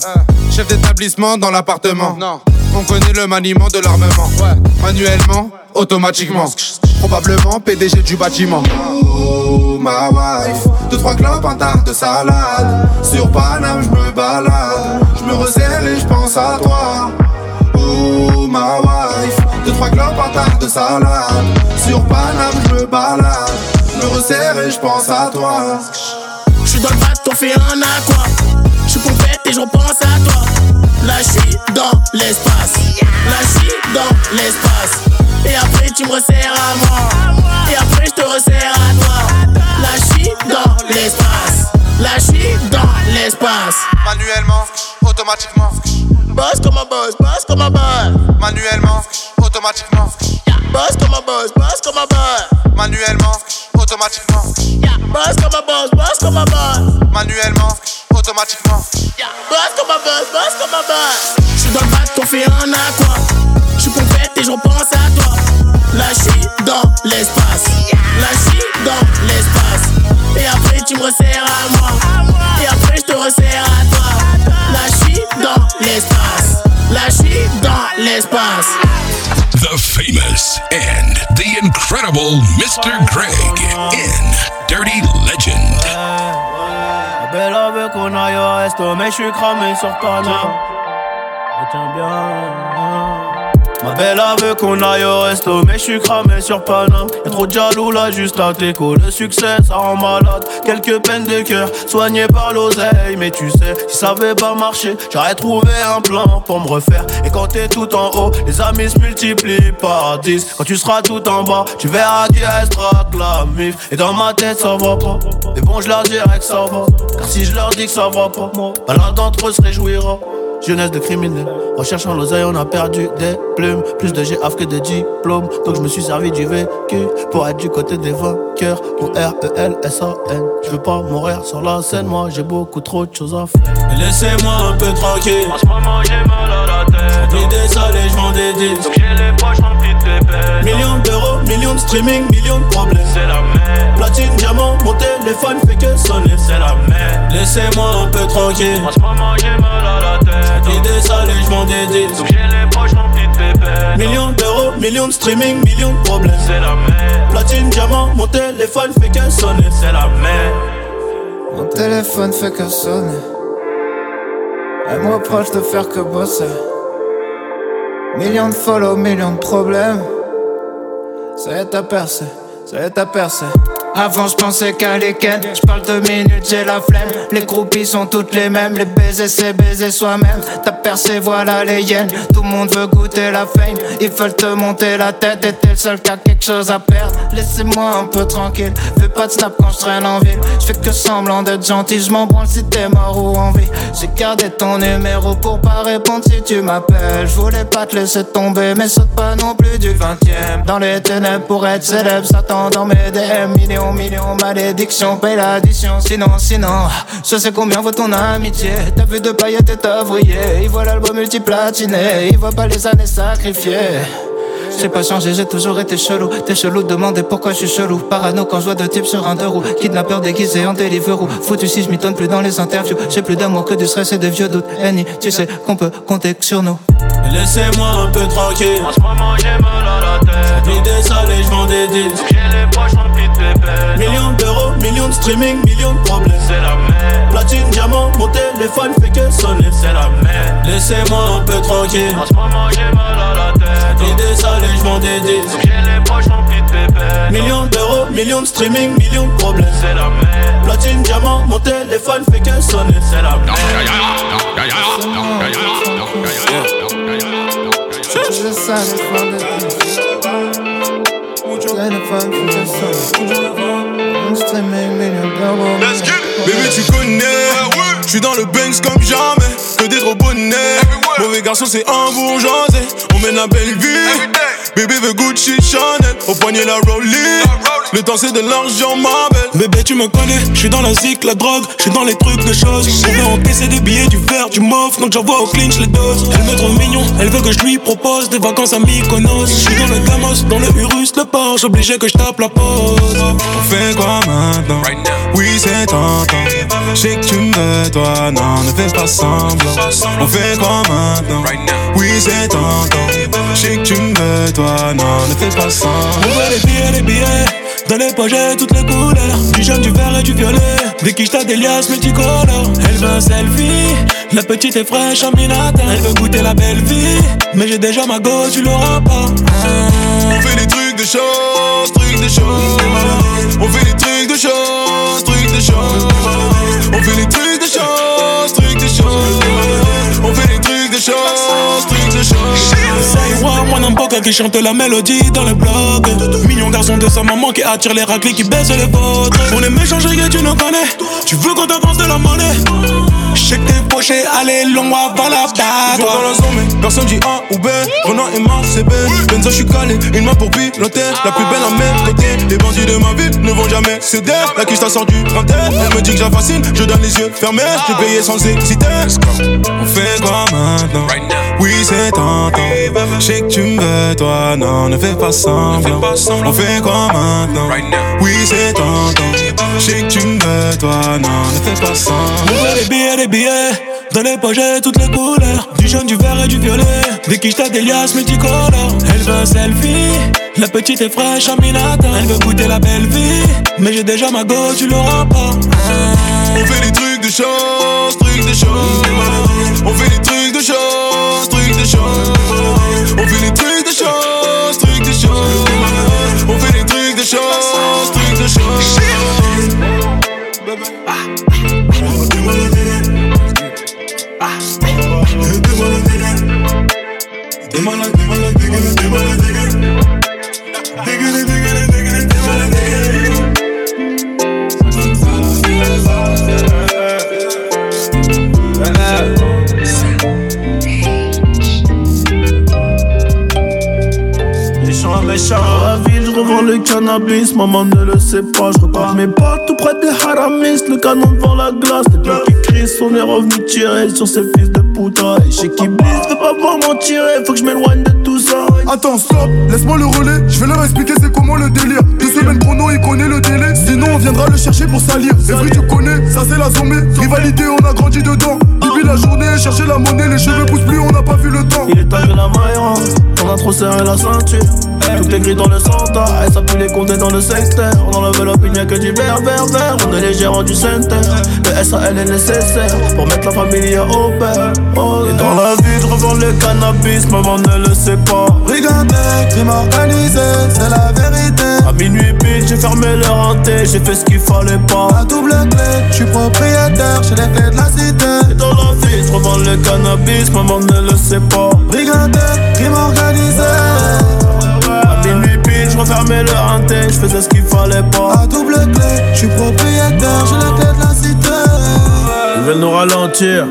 Chef d'établissement dans l'appartement. On connaît le maniement de l'armement. Manuellement, automatiquement. Probablement PDG du bâtiment. Oh ma wife, deux trois clopes, un tas de salade. Sur Paname, je me balade. Je me resserre et je pense à toi. Oh ma wife, deux trois clopes, un tas de salade. Sur Paname, je me balade. Je me resserre et je pense à toi.
Je suis dans le bac, t'en fais un aqua. Je suis pompette et je repense à toi. Là je suis dans l'espace. Là je suis dans l'espace. Et après tu me resserres à moi. Et après je te resserre à toi. Là je suis dans l'espace. Là je suis dans l'espace.
Manuellement, automatiquement.
Boss comme un boss, boss comme un boss.
Manuellement, automatiquement.
Boss comme un boss, boss comme un boss.
Manuellement, automatiquement.
Boss comme un boss, boss comme un boss.
Manuellement, automatiquement.
Boss comme un boss, boss comme un boss. Je suis dans le bac, t'en fais un aqua Je suis pompette et je repense à toi. Là je suis dans l'espace. Là je suis dans l'espace. Et après tu me resserres à moi dans l'espace
The famous and the incredible Mr. Greg in Dirty Legend.
La belle elle veut qu'on aille au resto, mais je suis cramé sur Paname. Retiens bien. Belle elle veut qu'on aille au resto, mais je suis cramé sur Paname. Y'a trop de jaloux là, juste à t'écho. Le succès, ça rend malade. Quelques peines de cœur, soignées par l'oseille. Mais tu sais, si ça avait pas marché, j'aurais trouvé un plan pour me refaire. Et quand t'es tout en haut, les amis se multiplient par 10. Quand tu seras tout en bas, tu verras qui restera que la mif. Et dans ma tête, ça va pas. Mais bon, je leur dirai que ça va. Car si je leur dis que ça va pas, bah l'un d'entre eux se réjouira. Jeunesse de criminel, recherchant l'oseille, on a perdu des plumes. Plus de GAF que de diplômes. Donc je me suis servi du vécu pour être du côté des vainqueurs. Mon R-E-L-S-A-N. Je veux pas mourir sur la scène, moi j'ai beaucoup trop de choses à faire. Laissez-moi un peu tranquille. En ce moment j'ai mal à la tête. J'remplis des salles et j'vends des disques. Donc j'ai les poches remplies de pépettes. Millions d'euros, millions de streaming, millions de problèmes. C'est la merde. Platine, diamant, mon téléphone fait que sonner. C'est la merde. Laissez-moi un peu tranquille. En ce moment j'ai mal à la tête. Et des disques. Donc j'ai les poches remplies de pépettes. Millions d'euros, millions de streaming, millions de problèmes. C'est la merde. Platine, diamant, mon téléphone fait que sonner. C'est la merde.
Mon téléphone fait que sonner. Elle me reproche de faire que bosser. Millions de follow, millions de problèmes. Ça y est, t'as percé, ça y est, t'as percé. Avant je pensais qu'à les ken Je parle de minutes j'ai la flemme. Les groupies sont toutes les mêmes. Les baisers c'est baiser soi-même. T'as percé voilà les yens Tout le monde veut goûter la fame. Ils veulent te monter la tête. Et t'es le seul qui a quelque chose à perdre. Laissez-moi un peu tranquille. Fais pas de snap quand je traîne en ville. Je fais que semblant d'être gentil. Je m'en branle si t'es mort ou en vie. J'ai gardé ton numéro pour pas répondre si tu m'appelles. Je voulais pas te laisser tomber Mais saute pas non plus du 20ème Dans les ténèbres pour être célèbre Satan dans mes DM Millions, millions, malédiction Paye l'addition Sinon, sinon Je sais combien vaut ton amitié T'as vu de paillettes et t'as Il voit l'album multiplatiné Il voit pas les années sacrifiées j'ai pas changé, j'ai toujours été chelou. T'es chelou, demandez pourquoi je suis chelou. Parano quand je vois deux types sur un deux roues. Kidnappeur déguisé en Deliveroo. Foutu si je m'y plus dans les interviews. J'ai plus d'amour que du stress et de vieux doutes. Annie, tu sais qu'on peut compter sur nous.
Laissez-moi un peu tranquille. En ce moment, j'ai mal à la tête. L'idée salée, je vends des deals. J'ai les poches remplies Millions d'euros, millions de streaming, millions de problèmes. C'est la merde. Platine, diamant, mon téléphone fait que sonner. C'est la merde. Laissez-moi un peu tranquille. En ce moment, j'ai mal à la tête. L'idée salée, je des deals. J'ai les poches remplies de pépettes. Millions d'euros, millions de streaming, millions de problèmes. C'est la merde. Platine, diamant, mon téléphone fait que sonner. C'est la merde.
Bébé tu connais. Je suis dans le Banks comme jamais. Que des gros bonnets. Mauvais garçon c'est un bourgeoisé On mène la belle vie Bébé veut Gucci Chanel Au poignet la Rollie. Le temps c'est de l'argent ma belle.
Bébé tu me connais Je suis dans la zik, la drogue Je suis dans les trucs de choses. On veut encaisser des billets, du verre, du mof Donc j'envoie au clinch les doses. Elle me trouve mignon Elle veut que je lui propose Des vacances à Mykonos. Je suis dans le Gamos Dans le Urus, le Porsche Obligé que je tape la pause
On fait quoi maintenant? Oui c'est tentant. Je sais que tu me veux toi Non ne fais pas semblant. On fait quoi maintenant? Oui c'est tentant Je sais que tu me veux toi. Non ne fais pas semblant
On veut les billets, les billets. Dans les j'ai toutes les couleurs. Du jaune, du vert et du violet. Des quiches, t'as des liasses multicolores. Elle veut selfie. La petite est fraîche en minata Elle veut goûter la belle vie. Mais j'ai déjà ma go, tu l'auras pas.
On fait des trucs de choses, trucs de choses. On fait des trucs
qui chante la mélodie dans le blog. Mignon garçon de sa maman qui attire les raclés qui baissent les vôtres. On est méchants, que tu nous connais. Tu veux qu'on t'avance de la monnaie Je sais que t'es poché, allez, long avant la
Je dans la zone, mais personne dit A ou B. Renan et Mars, c'est B. Benzo, je suis calé, une main pour piloter. La plus belle à mes côtés. Les bandits de ma ville ne vont jamais céder. La quiche sort du printemps. Elle me dit que j'affascine, je donne les yeux fermés. J'ai payé sans hésiter. On fait quoi maintenant? Oui, c'est tentant. Je sais que tu me veux, toi, non, ne fais pas semblant. On fait quoi maintenant? Oui, c'est tentant. Je sais que tu me toi, non, ne fais pas
veut les billets, les billets. Dans les poches, j'ai toutes les couleurs. Du jaune, du vert et du violet. Des quiches, t'as des liasses multicolores. Elle veut un selfie. La petite est fraîche en minata. Elle veut goûter la belle vie. Mais j'ai déjà ma go, tu l'auras pas.
On fait des trucs de choses, trucs de choses. On fait des
cannabis, maman ne le sait pas. Je regarde mes pas tout près des haramis, le canon devant la glace. Les blocs qui crient, on est revenu tirer sur ces fils de puta. Et chez qui blisse, veux pas voir m'en tirer, faut que je m'éloigne de tout ça.
Attends, stop, laisse-moi le relais. Je vais leur expliquer c'est comment le délire. Deux semaines chrono, il connaît le délai. Sinon, on viendra le chercher pour salir. Et oui, tu connais, ça c'est la zombie. Rivalité, on a grandi dedans. Bibi la journée, chercher la monnaie, les cheveux poussent plus, on n'a pas vu le temps.
Il est la maille rentre. On a trop trop serré la ceinture. Tout gris dans le centre, et ça pue les condés dans le secteur. Dans l'enveloppe, il n'y a que du vert, vert, vert. On est les gérants du center. Le SAL est nécessaire pour mettre la famille au père. Oh, et dans la vie, je revends le cannabis, maman ne le sait pas.
Brigandé, crime organisé, c'est la vérité.
À minuit pile, j'ai fermé le hanté, j'ai fait ce qu'il fallait pas.
À double clé, je suis propriétaire, j'ai les clés de la cité.
Et dans la vie, je le cannabis, maman ne le sait pas.
Brigandé, crime organisé.
Refermais le hanté, je faisais ce qu'il fallait pas.
À double clé, je suis propriétaire, j'ai les clés de la cité.
Ils veulent nous ralentir.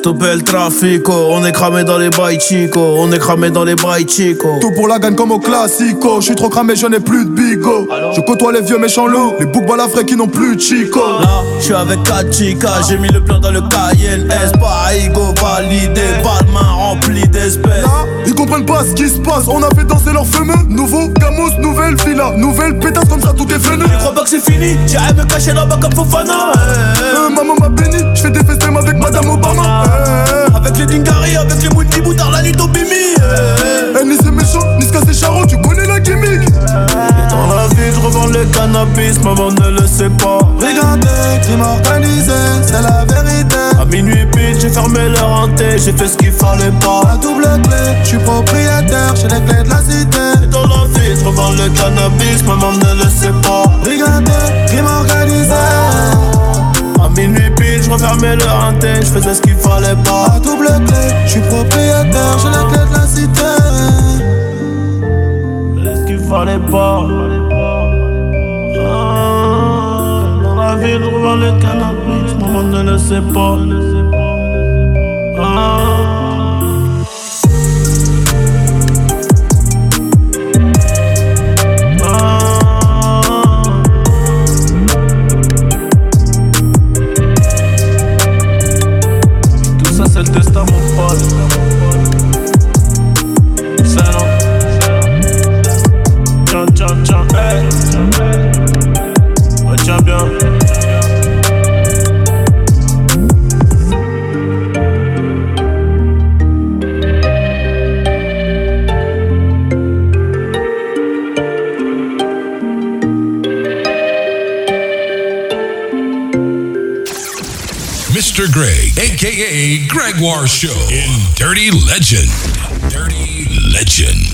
Stopper le trafic, oh. on est cramé dans les bails chico, on est cramé dans les bails chico.
Tout pour la gagne comme au classico. Je suis trop cramé, je n'ai plus de bigo. Je côtoie les vieux méchants loups, les boucs balafrés qui n'ont plus de chico.
Là, je suis avec 4 chicas, j'ai mis le plan dans le Cayenne S, pas ego validé, pas de main remplie d'espèces.
Là, ils comprennent pas ce qui se passe. On a fait danser leur fameux. Nouveau Gamos, nouvelle villa, nouvelle pétasse comme ça, tout est venu.
Ils croient pas que c'est fini, j'irai me cacher là-bas comme Fofana.
Euh, maman m'a béni, je fais des festins avec Madame Obama. Euh,
Avec les Dingari, avec les Mouti Boutard, la Lito Bimi.
eh, ni c'est méchant, ni ce c'est charron, tu connais la gimmick.
Et dans la vie, je revends le cannabis, maman ne le sait pas.
Brigandé, crime organisé, c'est la vérité.
À minuit pile, j'ai fermé le hanté, j'ai fait ce qu'il fallait pas.
À double clé, je suis propriétaire, j'ai les clés de la cité.
Et dans la vie, je revends le cannabis, maman ne le sait pas.
Brigandé, crime organisé.
À minuit refermais le hanté, je faisais ce qu'il fallait pas.
À double clé, je suis propriétaire, j'ai les clés de la cité.
ce qu'il fallait pas. Ah, dans la je revends le cannabis, maman ne le sait pas. Ah.
Greg, aka Gregoire Show in Dirty Legend. Dirty Legend.